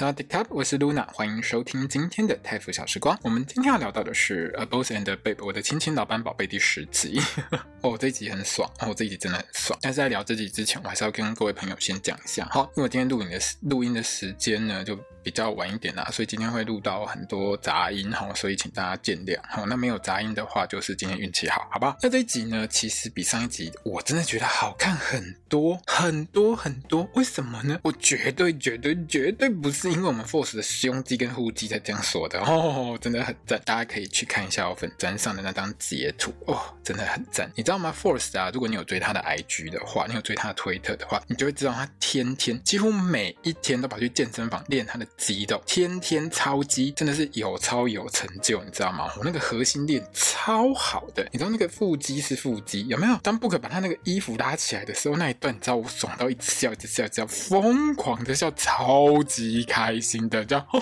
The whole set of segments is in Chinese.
大家好，我是 Luna，欢迎收听今天的泰腐小时光。我们今天要聊到的是《A Boss and a Babe》，我的亲亲老板宝贝第十集。哦，这一集很爽，哦，这一集真的很爽。但是在聊这集之前，我还是要跟各位朋友先讲一下，好，因为我今天录影的录音的时间呢，就比较晚一点啦，所以今天会录到很多杂音哈，所以请大家见谅。好，那没有杂音的话，就是今天运气好，好吧？那这一集呢，其实比上一集我真的觉得好看很多很多很多。为什么呢？我绝对绝对绝对不是因为我们 Force 的胸肌跟腹肌才这样说的哦，真的很赞，大家可以去看一下我粉砖上的那张截图哦，真的很赞。你知道吗？Force 啊，如果你有追他的 IG 的话，你有追他的推特的话，你就会知道他天天几乎每一天都跑去健身房练他的。肌肉天天超肌，真的是有超有成就，你知道吗？我那个核心练超好的，你知道那个腹肌是腹肌，有没有？当 Book 把他那个衣服拉起来的时候，那一段你知道我爽到一直笑，一直笑，一直笑，疯狂的笑，超级卡开心的，这样，好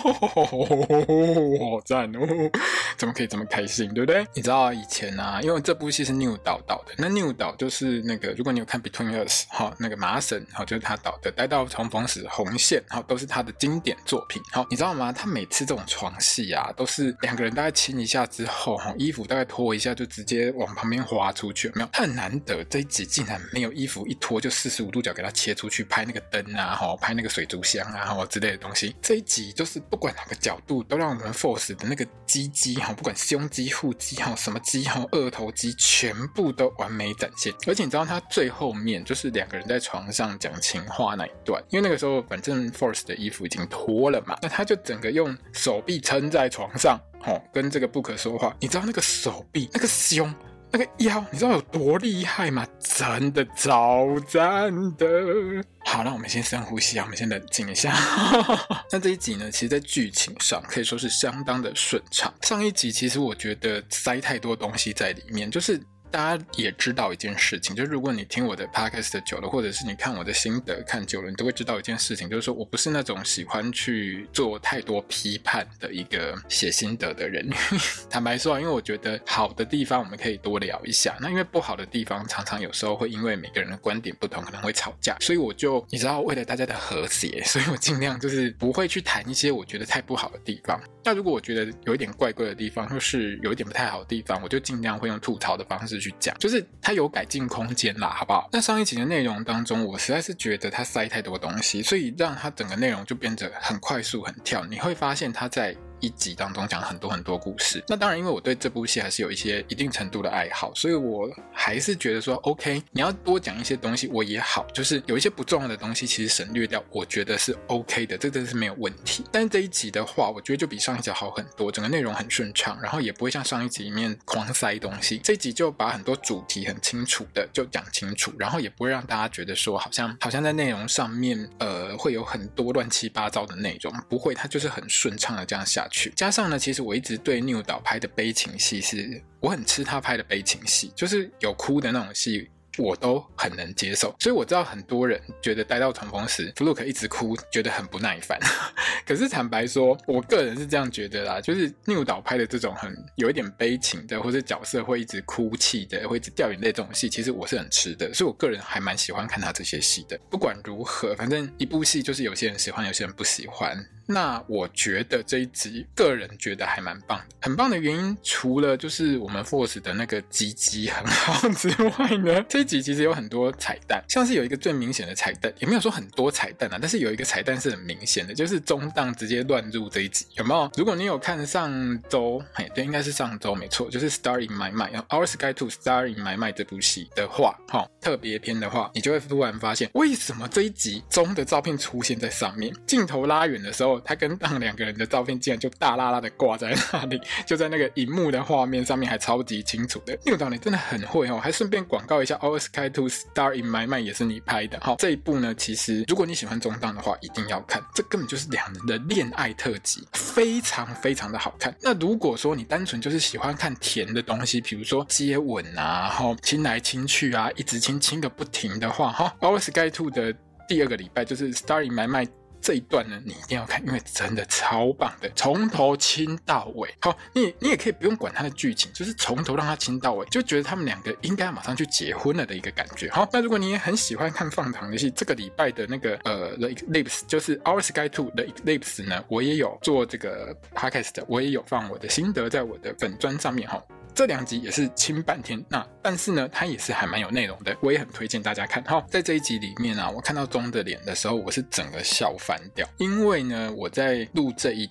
赞哦！怎么可以这么开心，对不对？你知道以前啊，因为这部戏是 New 导导的，那 New 导就是那个，如果你有看 Between Us 哈，那个麻省哈，就是他导的《待到重逢时》红线哈，都是他的经典作。品好，你知道吗？他每次这种床戏啊，都是两个人大概亲一下之后，哈，衣服大概脱一下就直接往旁边滑出去，没有？他很难得这一集竟然没有衣服一脱就四十五度角给他切出去拍那个灯啊，哈，拍那个水族箱啊，哈之类的东西。这一集就是不管哪个角度都让我们 Force 的那个鸡鸡哈，不管胸肌、腹肌哈，什么肌哈，二头肌全部都完美展现。而且你知道他最后面就是两个人在床上讲情话那一段，因为那个时候反正 Force 的衣服已经脱了嘛。那他就整个用手臂撑在床上，哦，跟这个 Book 说话。你知道那个手臂、那个胸、那个腰，你知道有多厉害吗？真的超赞的。好，那我们先深呼吸啊，我们先冷静一下。那这一集呢，其实，在剧情上可以说是相当的顺畅。上一集其实我觉得塞太多东西在里面，就是。大家也知道一件事情，就是如果你听我的 podcast 久了，或者是你看我的心得看久了，你都会知道一件事情，就是说我不是那种喜欢去做太多批判的一个写心得的人。坦白说啊，因为我觉得好的地方我们可以多聊一下，那因为不好的地方常常有时候会因为每个人的观点不同，可能会吵架，所以我就你知道，为了大家的和谐，所以我尽量就是不会去谈一些我觉得太不好的地方。那如果我觉得有一点怪怪的地方，或是有一点不太好的地方，我就尽量会用吐槽的方式去讲，就是它有改进空间啦，好不好？那上一集的内容当中，我实在是觉得它塞太多东西，所以让它整个内容就变得很快速、很跳。你会发现它在。一集当中讲很多很多故事，那当然，因为我对这部戏还是有一些一定程度的爱好，所以我还是觉得说，OK，你要多讲一些东西，我也好，就是有一些不重要的东西，其实省略掉，我觉得是 OK 的，这真的是没有问题。但是这一集的话，我觉得就比上一集好很多，整个内容很顺畅，然后也不会像上一集里面狂塞东西。这一集就把很多主题很清楚的就讲清楚，然后也不会让大家觉得说好像好像在内容上面呃会有很多乱七八糟的内容，不会，它就是很顺畅的这样下。加上呢，其实我一直对 New 导拍的悲情戏是，我很吃他拍的悲情戏，就是有哭的那种戏。我都很能接受，所以我知道很多人觉得待到重逢时，Fluke 一直哭，觉得很不耐烦。可是坦白说，我个人是这样觉得啦，就是 New 导拍的这种很有一点悲情的，或者角色会一直哭泣的，会一直掉眼泪这种戏，其实我是很吃的，所以我个人还蛮喜欢看他这些戏的。不管如何，反正一部戏就是有些人喜欢，有些人不喜欢。那我觉得这一集，个人觉得还蛮棒的。很棒的原因，除了就是我们 Force 的那个鸡鸡很好之外呢，这一集其实有很多彩蛋，像是有一个最明显的彩蛋，也没有说很多彩蛋啊，但是有一个彩蛋是很明显的，就是中档直接乱入这一集，有没有？如果你有看上周，嘿，对，应该是上周没错，就是 Star in My Mind，Our Sky to Star in My Mind 这部戏的话，哈，特别篇的话，你就会突然发现，为什么这一集中的照片出现在上面，镜头拉远的时候。他跟当两个人的照片竟然就大拉拉的挂在那里，就在那个荧幕的画面上面还超级清楚的。六导你真的很会哦，还顺便广告一下《Our Sky to Star in My Mind》也是你拍的。好，这一部呢，其实如果你喜欢中档的话，一定要看，这根本就是两人的恋爱特辑，非常非常的好看。那如果说你单纯就是喜欢看甜的东西，比如说接吻啊，然后亲来亲去啊，一直亲亲个不停的话，哈，《Our Sky to》的第二个礼拜就是《Star in My Mind》。这一段呢，你一定要看，因为真的超棒的，从头亲到尾。好，你你也可以不用管它的剧情，就是从头让它亲到尾，就觉得他们两个应该马上去结婚了的一个感觉。好，那如果你也很喜欢看放糖的戏，这个礼拜的那个呃 The Eclipse 就是 Our Sky Two The Eclipse 呢，我也有做这个 podcast，我也有放我的心得在我的粉砖上面哈。这两集也是轻半天，那但是呢，它也是还蛮有内容的，我也很推荐大家看。好，在这一集里面啊，我看到钟的脸的时候，我是整个笑翻掉，因为呢，我在录这一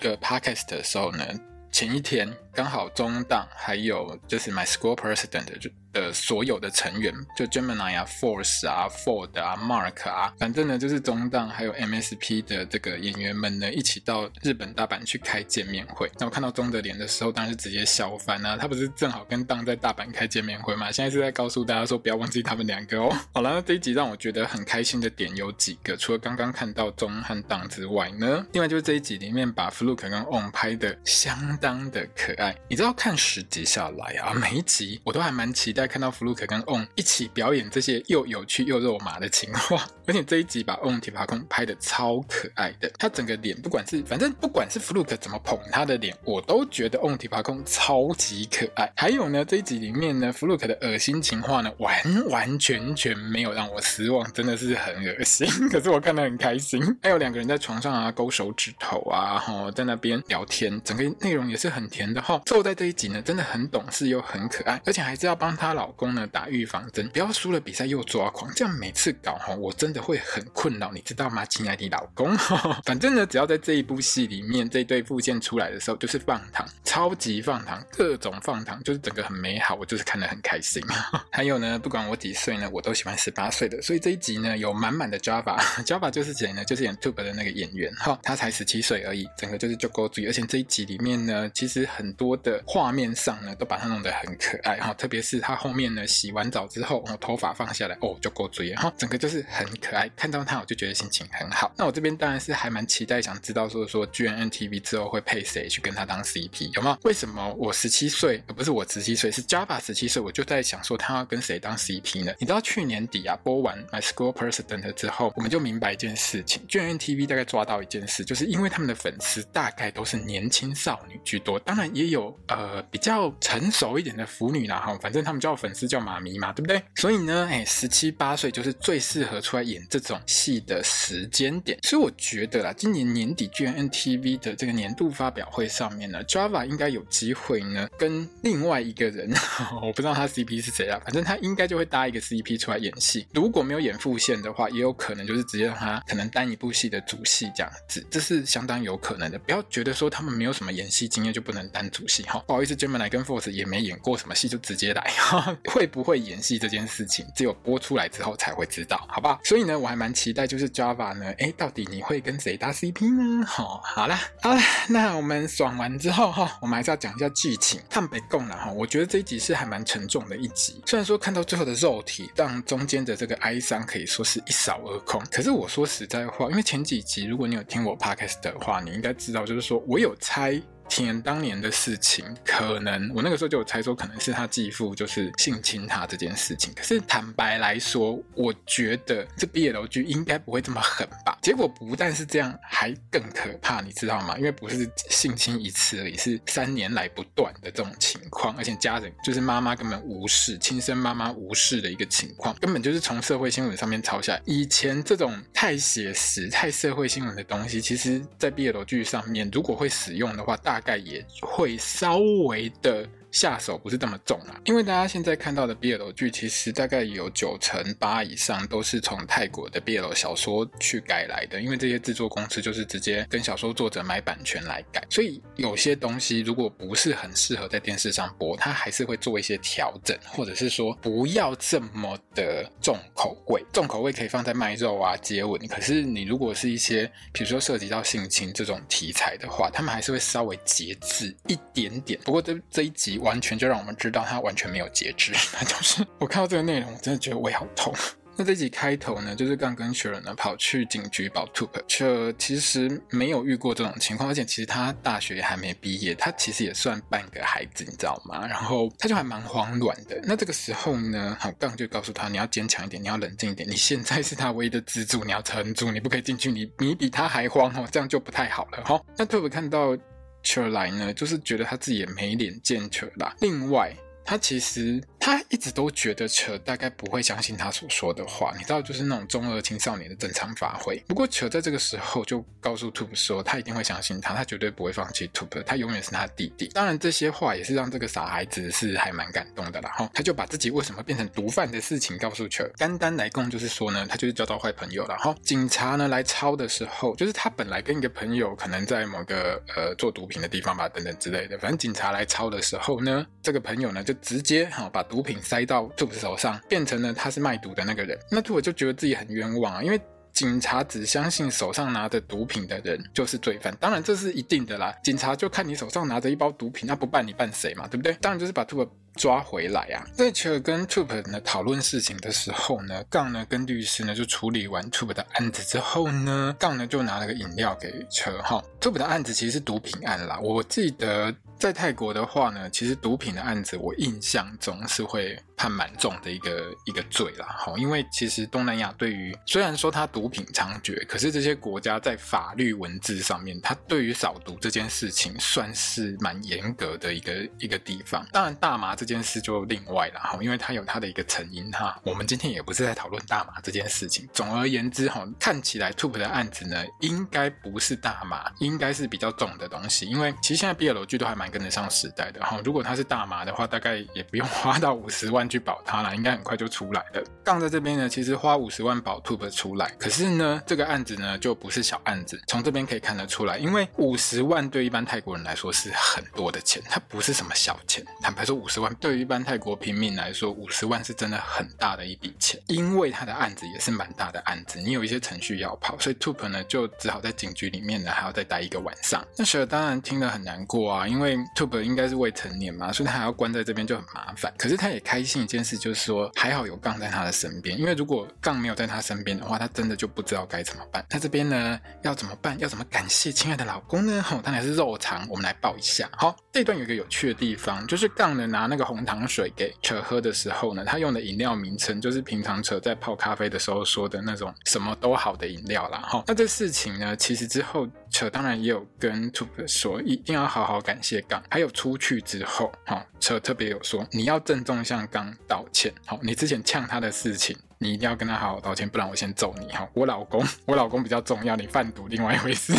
个 podcast 的时候呢，前一天刚好中档还有就是 My School President 就。的所有的成员，就 Gemini 啊、Force 啊、Ford 啊、Mark 啊，反正呢就是中档还有 MSP 的这个演员们呢，一起到日本大阪去开见面会。那我看到中德脸的时候，当然是直接笑翻啊！他不是正好跟档在大阪开见面会吗？现在是在告诉大家说，不要忘记他们两个哦。好了，这一集让我觉得很开心的点有几个，除了刚刚看到中和档之外呢，另外就是这一集里面把 Fluke 跟 On 拍的相当的可爱。你知道看十集下来啊，每一集我都还蛮期待。看到 Fluke 跟 On 一起表演这些又有趣又肉麻的情话，而且这一集把 On 提拔空拍的超可爱的，他整个脸不管是反正不管是 Fluke 怎么捧他的脸，我都觉得 On 提拔空超级可爱。还有呢，这一集里面呢，Fluke 的恶心情话呢，完完全全没有让我失望，真的是很恶心，可是我看得很开心。还有两个人在床上啊勾手指头啊，哈，在那边聊天，整个内容也是很甜的哈。最后在这一集呢，真的很懂事又很可爱，而且还是要帮。她老公呢，打预防针，不要输了比赛又抓狂，这样每次搞哈，我真的会很困扰，你知道吗，亲爱的老公？反正呢，只要在这一部戏里面，这对副线出来的时候，就是放糖，超级放糖，各种放糖，就是整个很美好，我就是看得很开心。还有呢，不管我几岁呢，我都喜欢十八岁的，所以这一集呢，有满满的 Java，Java 就是谁呢？就是演 Tube 的那个演员哈，他才十七岁而已，整个就是就够注意，而且这一集里面呢，其实很多的画面上呢，都把它弄得很可爱哈，特别是他。后面呢，洗完澡之后，我头发放下来，哦，就够追哈，整个就是很可爱。看到他，我就觉得心情很好。那我这边当然是还蛮期待，想知道说说 G N N T V 之后会配谁去跟他当 CP，有没有？为什么我十七岁，而不是我十七岁，是 Java 十七岁，我就在想说他要跟谁当 CP 呢？你知道去年底啊，播完 My School President 之后，我们就明白一件事情，G N N T V 大概抓到一件事，就是因为他们的粉丝大概都是年轻少女居多，当然也有呃比较成熟一点的腐女啦哈，反正他们叫。粉丝叫妈咪嘛，对不对？所以呢，哎，十七八岁就是最适合出来演这种戏的时间点。所以我觉得啦，今年年底 GMMTV 的这个年度发表会上面呢，Java 应该有机会呢，跟另外一个人，我不知道他 CP 是谁啊，反正他应该就会搭一个 CP 出来演戏。如果没有演副线的话，也有可能就是直接让他可能单一部戏的主戏这样子，这是相当有可能的。不要觉得说他们没有什么演戏经验就不能单主戏哈。不好意思，Gemini 跟 Force 也没演过什么戏，就直接来哈。会不会演戏这件事情，只有播出来之后才会知道，好不好？所以呢，我还蛮期待，就是 Java 呢，哎，到底你会跟谁搭 CP 呢？好，好啦，好啦，那我们爽完之后哈，我们还是要讲一下剧情。看北共了哈，我觉得这一集是还蛮沉重的一集。虽然说看到最后的肉体，让中间的这个哀伤可以说是一扫而空。可是我说实在话，因为前几集如果你有听我 Podcast 的话，你应该知道，就是说我有猜。田当年的事情，可能我那个时候就有猜说，可能是他继父就是性侵他这件事情。可是坦白来说，我觉得这毕业楼剧应该不会这么狠吧？结果不但是这样，还更可怕，你知道吗？因为不是性侵一次而已，是三年来不断的这种情况，而且家人就是妈妈根本无视，亲生妈妈无视的一个情况，根本就是从社会新闻上面抄下来。以前这种太写实、太社会新闻的东西，其实在毕业楼剧上面，如果会使用的话，大。大概也会稍微的下手不是这么重啊。因为大家现在看到的 BL 剧，其实大概有九成八以上都是从泰国的 BL 小说去改来的，因为这些制作公司就是直接跟小说作者买版权来改，所以有些东西如果不是很适合在电视上播，它还是会做一些调整，或者是说不要这么的重口味。重口味可以放在卖肉啊、接吻，可是你如果是一些，比如说涉及到性侵这种题材的话，他们还是会稍微节制一点点。不过这这一集完全就让我们知道他完全没有节制，那就是我看到这个内容，我真的觉得胃好痛。那这集开头呢，就是刚跟雪人呢跑去警局保 Tube，却其实没有遇过这种情况，而且其实他大学也还没毕业，他其实也算半个孩子，你知道吗？然后他就还蛮慌乱的。那这个时候呢，好杠就告诉他，你要坚强一点，你要冷静一点，你现在是他唯一的支柱，你要撑住，你不可以进去，你你比他还慌哦，这样就不太好了。好，那 Tube 看到雪儿来呢，就是觉得他自己也没脸见雪儿啦。另外，他其实。他一直都觉得扯大概不会相信他所说的话，你知道，就是那种中二青少年的正常发挥。不过扯在这个时候就告诉 Tube 说，他一定会相信他，他绝对不会放弃 Tube，他永远是他弟弟。当然，这些话也是让这个傻孩子是还蛮感动的啦。哈，他就把自己为什么变成毒贩的事情告诉扯。单单来供就是说呢，他就是交到坏朋友了。哈，警察呢来抄的时候，就是他本来跟一个朋友可能在某个呃做毒品的地方吧，等等之类的。反正警察来抄的时候呢，这个朋友呢就直接哈把毒。品塞到 Tube 手上，变成了他是卖毒的那个人。那 Tup 就觉得自己很冤枉啊，因为警察只相信手上拿着毒品的人就是罪犯。当然这是一定的啦，警察就看你手上拿着一包毒品，那不办你办谁嘛，对不对？当然就是把 Tube 抓回来啊。在 c h 跟 Tube 呢讨论事情的时候呢，杠呢跟律师呢就处理完 Tube 的案子之后呢，杠呢就拿了个饮料给车哈。Tube 的案子其实是毒品案啦，我记得。在泰国的话呢，其实毒品的案子，我印象中是会判蛮重的一个一个罪啦。好，因为其实东南亚对于虽然说它毒品猖獗，可是这些国家在法律文字上面，它对于扫毒这件事情算是蛮严格的一个一个地方。当然，大麻这件事就另外了哈，因为它有它的一个成因哈。我们今天也不是在讨论大麻这件事情。总而言之哈，看起来 Tube 的案子呢，应该不是大麻，应该是比较重的东西。因为其实现在 BL 剧都还蛮。跟得上时代的哈，如果他是大麻的话，大概也不用花到五十万去保他了，应该很快就出来了。杠在这边呢，其实花五十万保 Tube 出来，可是呢，这个案子呢就不是小案子，从这边可以看得出来，因为五十万对一般泰国人来说是很多的钱，它不是什么小钱。坦白说，五十万对于一般泰国平民来说，五十万是真的很大的一笔钱，因为他的案子也是蛮大的案子，你有一些程序要跑，所以 Tube 呢就只好在警局里面呢还要再待一个晚上。那雪儿当然听得很难过啊，因为 Tube 应该是未成年嘛，所以他还要关在这边就很麻烦。可是他也开心一件事，就是说还好有杠在他的身边，因为如果杠没有在他身边的话，他真的就不知道该怎么办。他这边呢要怎么办？要怎么感谢亲爱的老公呢？吼，当然是肉肠。我们来报一下。好，这段有一个有趣的地方，就是杠呢拿那个红糖水给扯喝的时候呢，他用的饮料名称就是平常扯在泡咖啡的时候说的那种什么都好的饮料啦。哈，那这事情呢，其实之后。车当然也有跟 Tube 说，一定要好好感谢刚。还有出去之后，哈，扯特别有说，你要郑重向刚道歉。好，你之前呛他的事情，你一定要跟他好好道歉，不然我先揍你。哈，我老公，我老公比较重要，你贩毒另外一回事。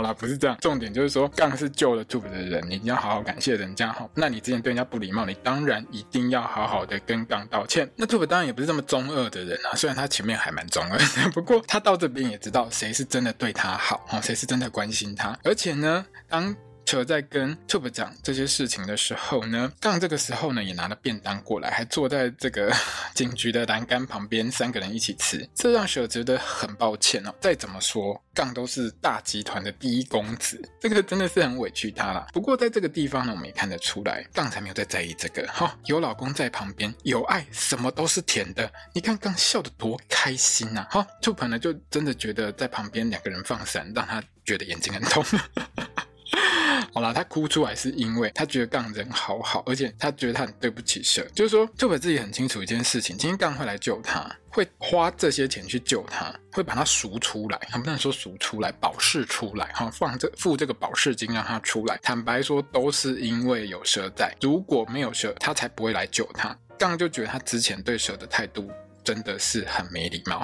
好了，不是这样，重点就是说，杠是救了 Tube 的人，你一定要好好感谢人家哈。那你之前对人家不礼貌，你当然一定要好好的跟杠道歉。那 Tube 当然也不是这么中二的人啊，虽然他前面还蛮中二的，不过他到这边也知道谁是真的对他好，哈，谁是真的关心他，而且呢，当。车在跟 Tube 讲这些事情的时候呢，杠这个时候呢也拿了便当过来，还坐在这个 警局的栏杆旁边，三个人一起吃，这让雪觉得很抱歉哦。再怎么说，杠都是大集团的第一公子，这个真的是很委屈他啦。不过在这个地方呢，我们也看得出来，杠才没有在在意这个哈、有老公在旁边，有爱，什么都是甜的。你看杠笑得多开心、啊！哈、，Tube 呢就真的觉得在旁边两个人放闪，让他觉得眼睛很痛。好啦，他哭出来是因为他觉得杠人好好，而且他觉得他很对不起蛇。就是说，Tube 自己很清楚一件事情，今天杠会来救他，会花这些钱去救他，会把他赎出来，他不能说赎出来，保释出来，哈，放这付这个保释金让他出来。坦白说，都是因为有蛇在，如果没有蛇，他才不会来救他。杠就觉得他之前对蛇的态度。真的是很没礼貌，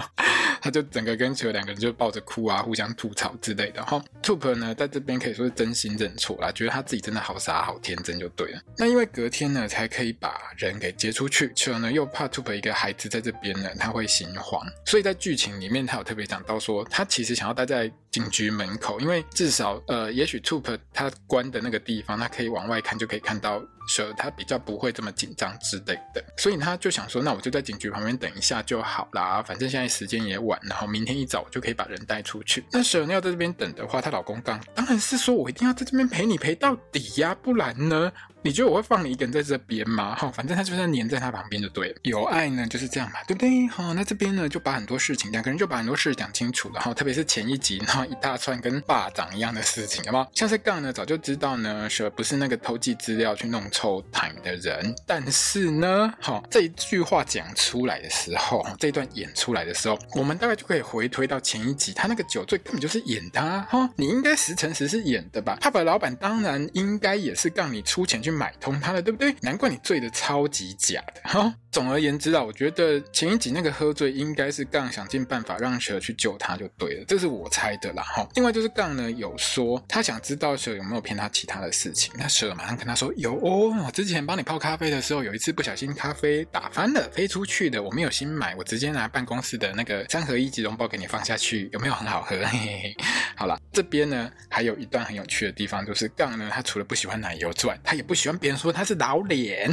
他就整个跟蛇两个人就抱着哭啊，互相吐槽之类的。哈，Top 呢在这边可以说是真心认错啦，觉得他自己真的好傻好天真就对了。那因为隔天呢才可以把人给接出去，蛇呢又怕 Top 一个孩子在这边呢他会心慌，所以在剧情里面他有特别讲到说，他其实想要待在警局门口，因为至少呃，也许 Top 他关的那个地方，他可以往外看就可以看到。蛇他比较不会这么紧张之类的，所以他就想说，那我就在警局旁边等一下就好啦，反正现在时间也晚，然后明天一早我就可以把人带出去。那蛇要在这边等的话，她老公刚当然是说我一定要在这边陪你陪到底呀，不然呢？你觉得我会放你一个人在这边吗？哈，反正他就是在黏在他旁边就对了。有爱呢就是这样嘛，对不对？好，那这边呢就把很多事情，两个人就把很多事讲清楚了哈。特别是前一集，然后一大串跟霸掌一样的事情，好不好？像是杠呢早就知道呢，蛇不是那个偷寄资料去弄臭坛的人，但是呢，好这一句话讲出来的时候，这一段演出来的时候，我们大概就可以回推到前一集，他那个酒醉根本就是演的哈。你应该十成十是演的吧？他把老板当然应该也是杠你出钱去。买通他了，对不对？难怪你醉得超级假的哈。总而言之啊，我觉得前一集那个喝醉应该是杠想尽办法让蛇去救他就对了，这是我猜的啦哈。另外就是杠呢有说他想知道蛇有没有骗他其他的事情，那蛇马上跟他说有哦，我之前帮你泡咖啡的时候有一次不小心咖啡打翻了飞出去的，我没有新买，我直接拿办公室的那个三合一即溶包给你放下去，有没有很好喝？嘿嘿嘿。好了，这边呢还有一段很有趣的地方，就是杠呢他除了不喜欢奶油之外，他也不喜喜欢。别人说他是老脸，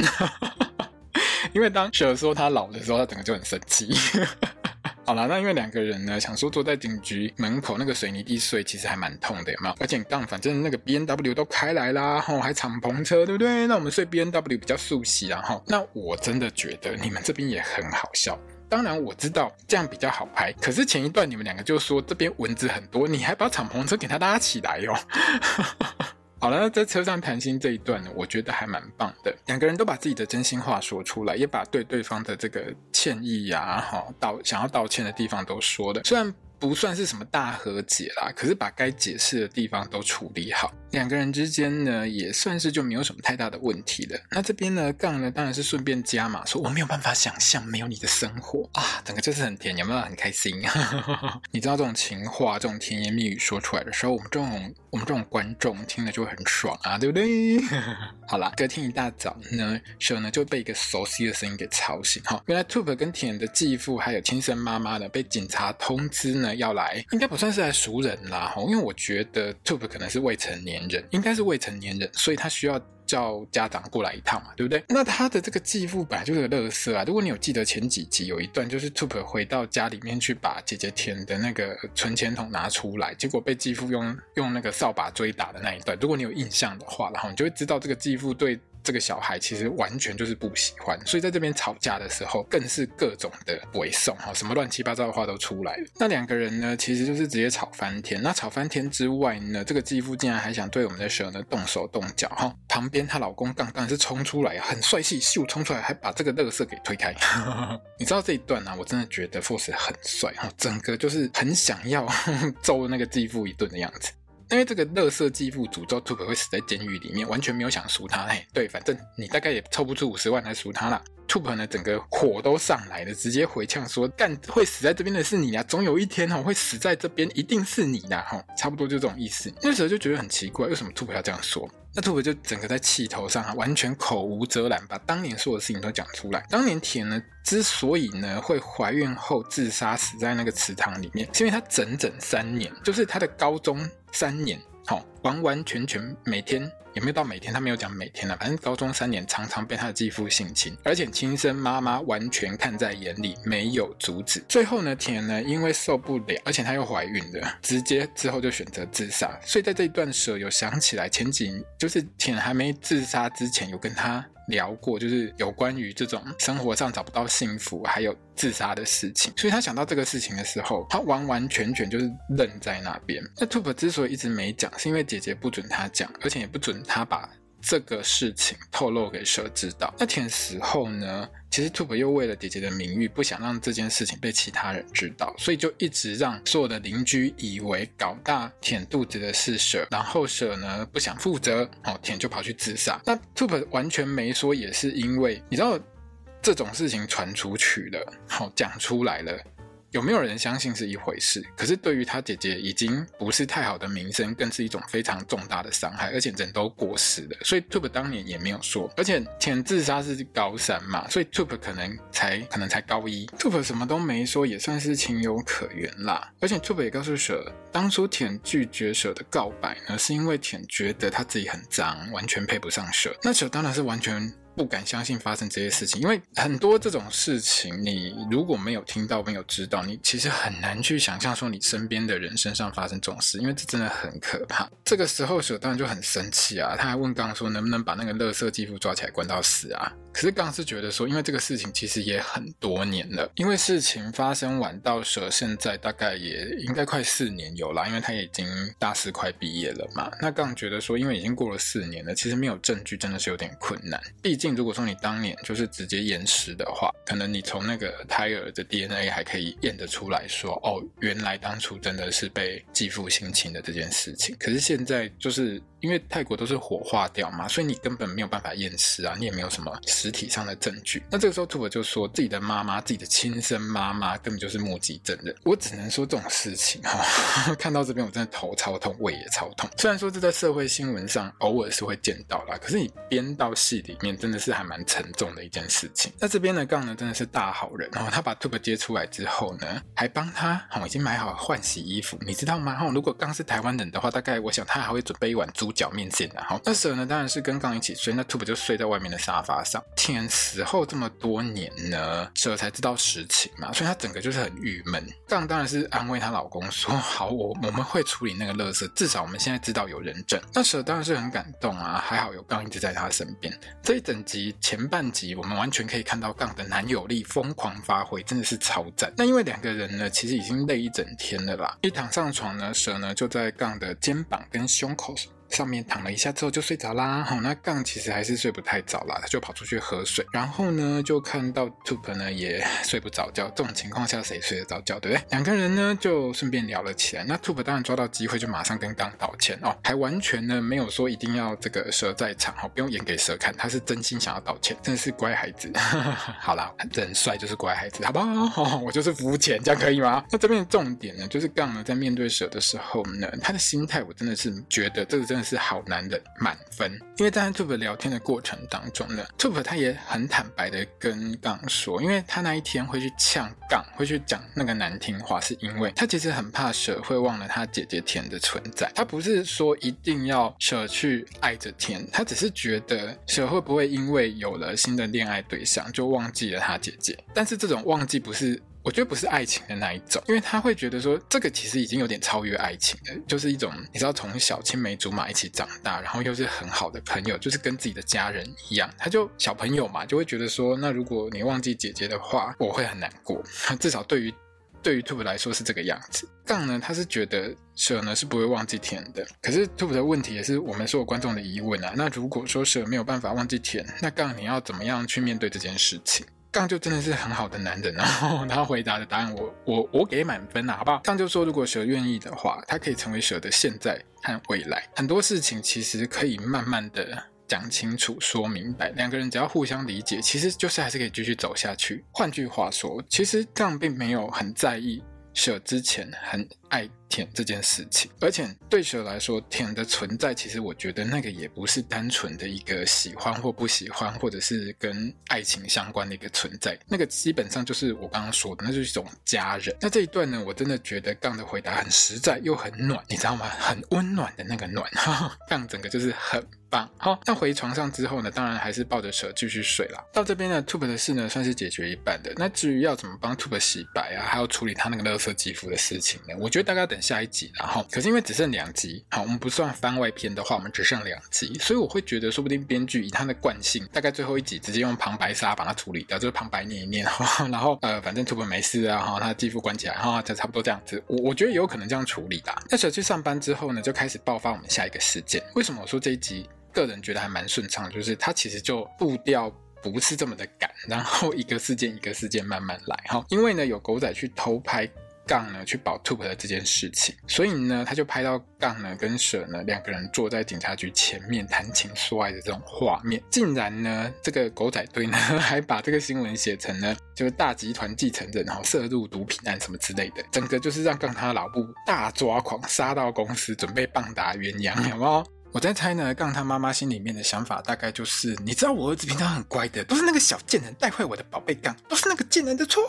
因为当蛇说他老的时候，他整个就很生气。好了，那因为两个人呢，想说坐在警局门口那个水泥地睡，其实还蛮痛的，有没有？而且杠，反正那个 B N W 都开来啦，吼，还敞篷车，对不对？那我们睡 B N W 比较熟悉，然后，那我真的觉得你们这边也很好笑。当然我知道这样比较好拍，可是前一段你们两个就说这边蚊子很多，你还把敞篷车给他拉起来哟、哦。好了，在车上谈心这一段呢，我觉得还蛮棒的。两个人都把自己的真心话说出来，也把对对方的这个歉意呀、啊，哈，道想要道歉的地方都说了。虽然不算是什么大和解啦，可是把该解释的地方都处理好。两个人之间呢，也算是就没有什么太大的问题了。那这边呢，杠呢当然是顺便加嘛，说我没有办法想象没有你的生活啊，整个就是很甜，有没有很开心？你知道这种情话，这种甜言蜜语说出来的时候，我们这种我们这种观众听了就会很爽啊，对不对？好啦，隔天一大早呢，蛇呢就被一个熟悉的声音给吵醒。哈，原来 Top 跟甜的继父还有亲生妈妈呢，被警察通知呢要来，应该不算是来赎人啦，哈，因为我觉得 Top 可能是未成年人应该是未成年人，所以他需要叫家长过来一趟嘛，对不对？那他的这个继父本来就是个乐色啊。如果你有记得前几集有一段，就是 Top 回到家里面去把姐姐填的那个存钱筒拿出来，结果被继父用用那个扫把追打的那一段，如果你有印象的话，然后你就会知道这个继父对。这个小孩其实完全就是不喜欢，所以在这边吵架的时候，更是各种的违送哈，什么乱七八糟的话都出来了。那两个人呢，其实就是直接吵翻天。那吵翻天之外呢，这个继父竟然还想对我们的蛇呢动手动脚哈。旁边她老公杠当然是冲出来，很帅气，秀冲出来，还把这个乐色给推开。你知道这一段呢、啊，我真的觉得 Force 很帅哈，整个就是很想要 揍那个继父一顿的样子。因为这个乐色继父诅咒 Top 会死在监狱里面，完全没有想赎他。嘿，对，反正你大概也凑不出五十万来赎他了。Top 呢，整个火都上来了，直接回呛说：“干会死在这边的是你啊，总有一天哈会死在这边，一定是你的哈。”差不多就这种意思。那时候就觉得很奇怪，为什么 Top 要这样说？那 Top 就整个在气头上，完全口无遮拦，把当年所有的事情都讲出来。当年甜呢，之所以呢会怀孕后自杀死在那个池塘里面，是因为他整整三年，就是他的高中。三年，好，完完全全每天也没有到每天？他没有讲每天了，反正高中三年常常被他的继父性侵，而且亲生妈妈完全看在眼里，没有阻止。最后呢，田呢因为受不了，而且她又怀孕了，直接之后就选择自杀。所以在这一段时候有想起来前几，就是田还没自杀之前有跟他。聊过，就是有关于这种生活上找不到幸福，还有自杀的事情，所以他想到这个事情的时候，他完完全全就是愣在那边。那 Tup 之所以一直没讲，是因为姐姐不准他讲，而且也不准他把这个事情透露给蛇知道。那舔死后呢？其实 Top 又为了姐姐的名誉，不想让这件事情被其他人知道，所以就一直让所有的邻居以为搞大舔肚子的是蛇，然后蛇呢不想负责，哦，舔就跑去自杀。那 Top 完全没说，也是因为你知道。这种事情传出去了，好讲出来了。有没有人相信是一回事，可是对于他姐姐已经不是太好的名声，更是一种非常重大的伤害，而且人都过世了，所以 Tube 当年也没有说，而且田自杀是高三嘛，所以 Tube 可能才可能才高一，Tube 什么都没说，也算是情有可原啦。而且 Tube 也告诉舍，当初舔拒绝舍的告白呢，是因为舔觉得他自己很脏，完全配不上舍，那舍当然是完全。不敢相信发生这些事情，因为很多这种事情，你如果没有听到、没有知道，你其实很难去想象说你身边的人身上发生这种事，因为这真的很可怕。这个时候，舍当然就很生气啊，他还问刚说能不能把那个垃圾继父抓起来关到死啊？可是刚是觉得说，因为这个事情其实也很多年了，因为事情发生晚到蛇现在大概也应该快四年有啦，因为他已经大四快毕业了嘛。那刚觉得说，因为已经过了四年了，其实没有证据真的是有点困难，毕竟。如果说你当年就是直接验尸的话，可能你从那个胎儿的 DNA 还可以验得出来说，哦，原来当初真的是被继父性侵的这件事情。可是现在就是。因为泰国都是火化掉嘛，所以你根本没有办法验尸啊，你也没有什么实体上的证据。那这个时候 tub 就说自己的妈妈，自己的亲生妈妈根本就是目击证人。我只能说这种事情哈，看到这边我真的头超痛，胃也超痛。虽然说这在社会新闻上偶尔是会见到啦，可是你编到戏里面真的是还蛮沉重的一件事情。那这边的杠呢，真的是大好人，然后他把 tub 接出来之后呢，还帮他哦已经买好换洗衣服，你知道吗？哦，如果刚是台湾人的话，大概我想他还会准备一碗猪脚面线的，好，那蛇呢当然是跟杠一起睡，那 Tube 就睡在外面的沙发上。天，死后这么多年呢，蛇才知道实情嘛，所以他整个就是很郁闷。杠当然是安慰她老公说：“好，我我们会处理那个垃圾，至少我们现在知道有人证。”那蛇当然是很感动啊，还好有杠一直在她身边。这一整集前半集，我们完全可以看到杠的男友力疯狂发挥，真的是超赞。那因为两个人呢，其实已经累一整天了啦，一躺上床呢，蛇呢就在杠的肩膀跟胸口上面躺了一下之后就睡着啦，好，那杠其实还是睡不太早啦，他就跑出去喝水，然后呢就看到 Tube 呢也睡不着觉，这种情况下谁睡得着觉，对不对？两个人呢就顺便聊了起来，那 Tube 当然抓到机会就马上跟杠道歉哦，还完全呢没有说一定要这个蛇在场，哦，不用演给蛇看，他是真心想要道歉，真的是乖孩子。好啦，人帅就是乖孩子，好不好？哦，我就是肤浅，这样可以吗？那 这边的重点呢，就是杠呢在面对蛇的时候呢，他的心态我真的是觉得这个真是好男人满分，因为在 Tube 聊天的过程当中呢，Tube 他也很坦白的跟杠说，因为他那一天会去呛杠，会去讲那个难听话，是因为他其实很怕舍会忘了他姐姐田的存在。他不是说一定要舍去爱着田，他只是觉得舍会不会因为有了新的恋爱对象就忘记了他姐姐，但是这种忘记不是。我觉得不是爱情的那一种，因为他会觉得说，这个其实已经有点超越爱情了，就是一种你知道从小青梅竹马一起长大，然后又是很好的朋友，就是跟自己的家人一样，他就小朋友嘛，就会觉得说，那如果你忘记姐姐的话，我会很难过。至少对于对于 t u b 来说是这个样子。杠呢，他是觉得舍呢是不会忘记田的，可是 t u b 的问题也是我们所有观众的疑问啊。那如果说舍没有办法忘记田，那杠你要怎么样去面对这件事情？杠就真的是很好的男人，然后他回答的答案我我我给满分了，好不好？杠就说，如果蛇愿意的话，他可以成为蛇的现在和未来，很多事情其实可以慢慢的讲清楚、说明白，两个人只要互相理解，其实就是还是可以继续走下去。换句话说，其实杠并没有很在意舍之前很爱。舔这件事情，而且对舍来说，舔的存在，其实我觉得那个也不是单纯的一个喜欢或不喜欢，或者是跟爱情相关的一个存在，那个基本上就是我刚刚说的，那就是一种家人。那这一段呢，我真的觉得杠的回答很实在又很暖，你知道吗？很温暖的那个暖，杠整个就是很棒。好，那回床上之后呢，当然还是抱着蛇继续睡了。到这边呢，Tube 的事呢算是解决一半的。那至于要怎么帮 Tube 洗白啊，还要处理他那个垃圾继父的事情呢，我觉得大概要等。下一集，然后可是因为只剩两集，好，我们不算番外篇的话，我们只剩两集，所以我会觉得，说不定编剧以他的惯性，大概最后一集直接用旁白杀把它处理掉，就是旁白念一念，然后呃，反正 Tube 没事啊，哈，他继父关起来，哈，就差不多这样子。我我觉得有可能这样处理的。那蛇去上班之后呢，就开始爆发我们下一个事件。为什么我说这一集个人觉得还蛮顺畅？就是他其实就步调不是这么的赶，然后一个事件一个事件慢慢来，哈，因为呢有狗仔去偷拍。杠呢去保 Tup 的这件事情，所以呢，他就拍到杠呢跟蛇呢两个人坐在警察局前面谈情说爱的这种画面，竟然呢，这个狗仔队呢还把这个新闻写成呢就是大集团继承人然后涉入毒品案什么之类的，整个就是让杠他老部大抓狂，杀到公司准备棒打鸳鸯，有没有？我在猜呢，杠他妈妈心里面的想法大概就是，你知道我儿子平常很乖的，都是那个小贱人带坏我的宝贝杠，都是那个贱人的错，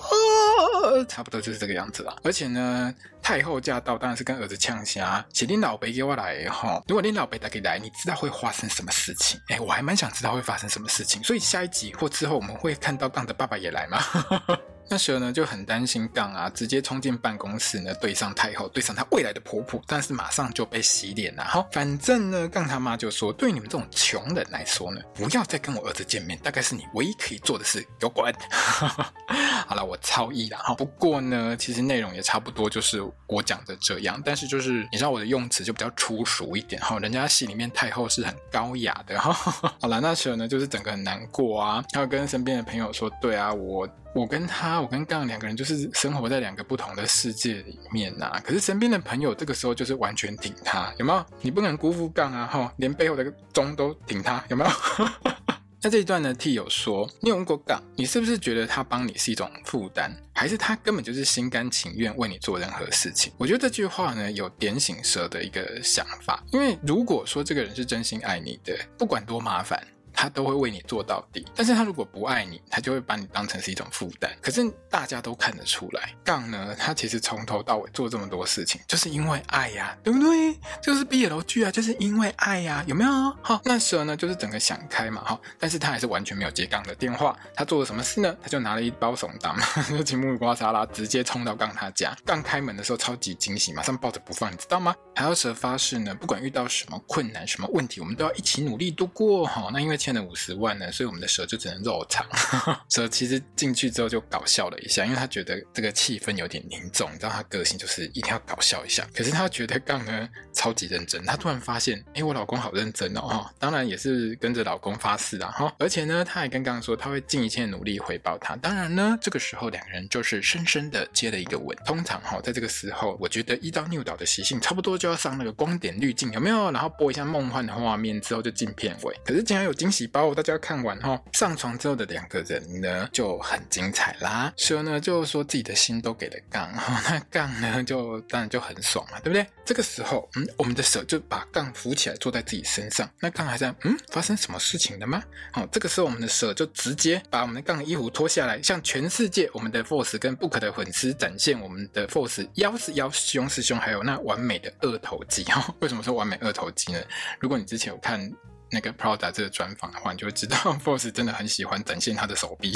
差不多就是这个样子啦。而且呢，太后驾到，当然是跟儿子呛声，请你老辈给我来哈。如果你老辈打给来，你知道会发生什么事情？哎，我还蛮想知道会发生什么事情。所以下一集或之后我们会看到杠的爸爸也来吗？那时候呢，就很担心杠啊，直接冲进办公室呢，对上太后，对上她未来的婆婆，但是马上就被洗脸了。好，反正呢，杠他妈就说，对你们这种穷人来说呢，不要再跟我儿子见面，大概是你唯一可以做的事，给我滚。好了，我超意了哈。不过呢，其实内容也差不多，就是我讲的这样，但是就是你知道我的用词就比较粗俗一点哈。人家戏里面太后是很高雅的哈。好了，那时候呢，就是整个很难过啊，还有跟身边的朋友说，对啊，我。我跟他，我跟杠两个人就是生活在两个不同的世界里面呐、啊。可是身边的朋友这个时候就是完全挺他，有没有？你不能辜负杠啊！哈，连背后的钟都挺他，有没有？那这一段呢，T 有说，你有问过杠，你是不是觉得他帮你是一种负担，还是他根本就是心甘情愿为你做任何事情？我觉得这句话呢，有点醒蛇的一个想法。因为如果说这个人是真心爱你的，不管多麻烦。他都会为你做到底，但是他如果不爱你，他就会把你当成是一种负担。可是大家都看得出来，杠呢，他其实从头到尾做这么多事情，就是因为爱呀，对不对？就是 BL 剧啊，就是因为爱呀，有没有？好，那蛇呢，就是整个想开嘛，哈，但是他还是完全没有接杠的电话。他做了什么事呢？他就拿了一包怂档，就青木瓜沙拉，直接冲到杠他家。杠开门的时候超级惊喜，马上抱着不放，你知道吗？还要蛇发誓呢，不管遇到什么困难、什么问题，我们都要一起努力度过。哈，那因为前欠了五十万呢。所以我们的蛇就只能肉偿。蛇其实进去之后就搞笑了一下，因为他觉得这个气氛有点凝重，你知道他个性就是一定要搞笑一下。可是他觉得杠呢超级认真，他突然发现，哎，我老公好认真哦，当然也是跟着老公发誓啊，哈。而且呢，他还跟杠说他会尽一切努力回报他。当然呢，这个时候两个人就是深深的接了一个吻。通常哈，在这个时候，我觉得依照 New 导的习性，差不多就要上那个光点滤镜，有没有？然后播一下梦幻的画面之后就进片尾。可是竟然有惊喜包，大家看。完哈，上床之后的两个人呢就很精彩啦。蛇呢就说自己的心都给了杠，那杠呢就当然就很爽嘛，对不对？这个时候，嗯，我们的蛇就把杠扶起来坐在自己身上。那杠还在，嗯，发生什么事情了吗？好，这个时候我们的蛇就直接把我们的杠衣服脱下来，向全世界我们的 Force 跟 Book 的粉丝展现我们的 Force 腰是腰，胸是胸，还有那完美的二头肌。哈，为什么说完美二头肌呢？如果你之前有看。那个 Prada 这个专访的话，你就会知道 Force 真的很喜欢展现他的手臂。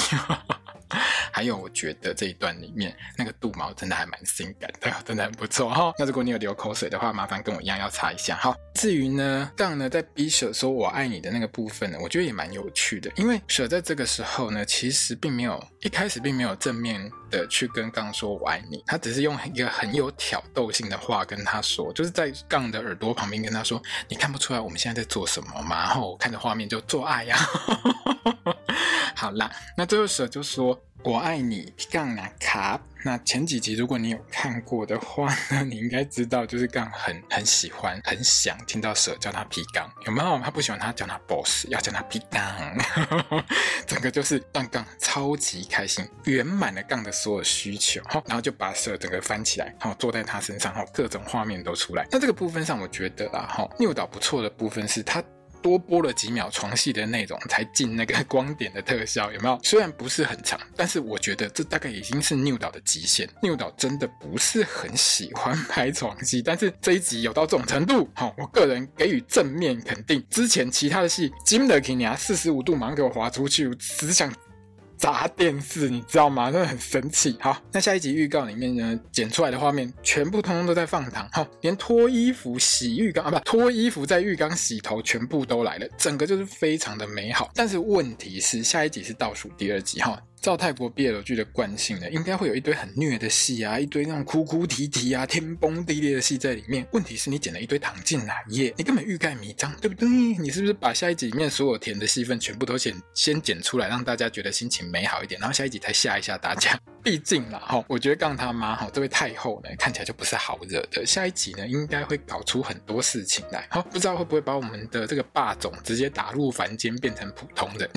还有，我觉得这一段里面那个肚毛真的还蛮性感的，真的很不错哈。那如果你有流口水的话，麻烦跟我一样要擦一下哈。至于呢，杠呢在 B 舍说我爱你的那个部分呢，我觉得也蛮有趣的，因为舍在这个时候呢，其实并没有一开始并没有正面的去跟杠说我爱你，他只是用一个很有挑逗性的话跟他说，就是在杠的耳朵旁边跟他说，你看不出来我们现在在做什么吗？然后看着画面就做爱呀。好啦，那最后蛇就说。我爱你，杠啊卡。那前几集如果你有看过的话呢，你应该知道，就是杠很很喜欢，很想听到蛇叫他皮杠，有没有？他不喜欢他叫他 boss，要叫他皮杠，整个就是让杠超级开心，圆满了杠的所有需求，然后就把蛇整个翻起来，坐在他身上，各种画面都出来。那这个部分上，我觉得啊，哈扭导不错的部分是他。多播了几秒床戏的内容，才进那个光点的特效，有没有？虽然不是很长，但是我觉得这大概已经是 New 导的极限。New 导真的不是很喜欢拍床戏，但是这一集有到这种程度，好，我个人给予正面肯定。之前其他的戏，金的给你啊，四十五度马上给我划出去，我只想。砸电视，你知道吗？真的很神奇。好，那下一集预告里面呢，剪出来的画面全部通通都在放糖。哈，连脱衣服洗浴缸啊，不，脱衣服在浴缸洗头，全部都来了，整个就是非常的美好。但是问题是，下一集是倒数第二集哈。照泰国 BL 剧的惯性呢，应该会有一堆很虐的戏啊，一堆那种哭哭啼啼啊、天崩地裂的戏在里面。问题是你剪了一堆糖进来耶，你根本欲盖弥彰，对不对？你是不是把下一集里面所有甜的戏份全部都先先剪出来，让大家觉得心情美好一点，然后下一集才吓一吓大家？毕竟啦，哈，我觉得杠他妈哈，这位太后呢，看起来就不是好惹的。下一集呢，应该会搞出很多事情来，好，不知道会不会把我们的这个霸总直接打入凡间，变成普通人。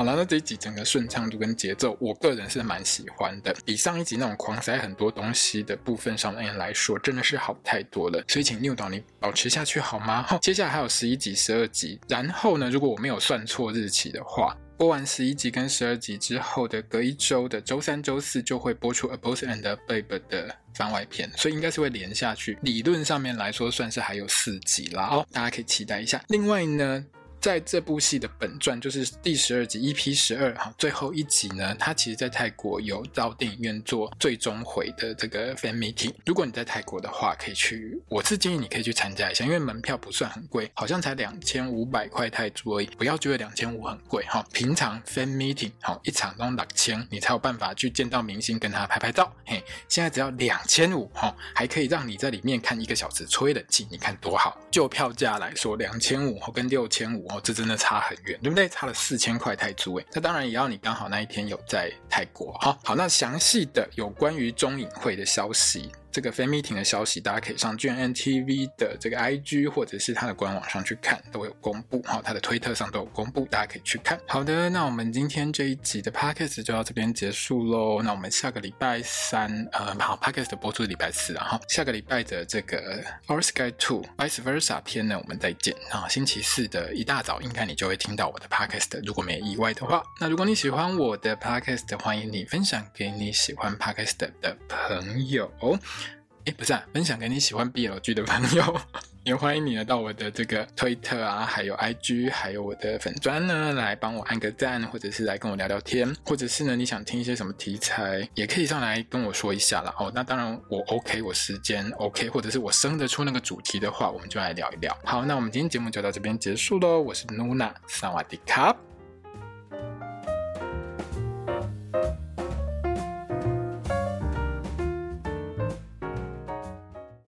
好了，那这一集整个顺畅度跟节奏，我个人是蛮喜欢的，比上一集那种狂塞很多东西的部分上面来说，真的是好太多了。所以请 New 导你保持下去好吗？好，接下来还有十一集、十二集，然后呢，如果我没有算错日期的话。播完十一集跟十二集之后的隔一周的周三、周四就会播出《A Boss and a Babe》的番外篇，所以应该是会连下去。理论上面来说，算是还有四集啦。哦，大家可以期待一下。另外呢。在这部戏的本传就是第十二集 EP 十二哈，最后一集呢，它其实在泰国有到电影院做最终回的这个 fan meeting。如果你在泰国的话，可以去，我是建议你可以去参加一下，因为门票不算很贵，好像才两千五百块泰铢而已。不要觉得两千五很贵哈，平常 fan meeting 好一场都两千，你才有办法去见到明星跟他拍拍照。嘿，现在只要两千五哈，还可以让你在里面看一个小时吹冷气，你看多好！就票价来说，两千五跟六千五。哦，这真的差很远，对不对？差了四千块泰铢诶，那当然也要你刚好那一天有在泰国。哈，好，那详细的有关于中影会的消息。这个 fan meeting 的消息，大家可以上 GMMTV 的这个 IG 或者是它的官网上去看，都有公布。哈，它的推特上都有公布，大家可以去看。好的，那我们今天这一集的 Podcast 就到这边结束喽。那我们下个礼拜三，呃，好，Podcast 的播出礼拜四，然后下个礼拜的这个 Our Skyy 2 Vice Versa 篇呢，我们再见。啊，星期四的一大早，应该你就会听到我的 Podcast，如果没意外的话。那如果你喜欢我的 Podcast，欢迎你分享给你喜欢 Podcast 的朋友。哎，不是啊。分享给你喜欢 BL 剧的朋友，也欢迎你来到我的这个推特啊，还有 IG，还有我的粉砖呢，来帮我按个赞，或者是来跟我聊聊天，或者是呢，你想听一些什么题材，也可以上来跟我说一下啦。哦，那当然，我 OK，我时间 OK，或者是我生得出那个主题的话，我们就来聊一聊。好，那我们今天节目就到这边结束喽。我是 Nuna 萨瓦迪卡。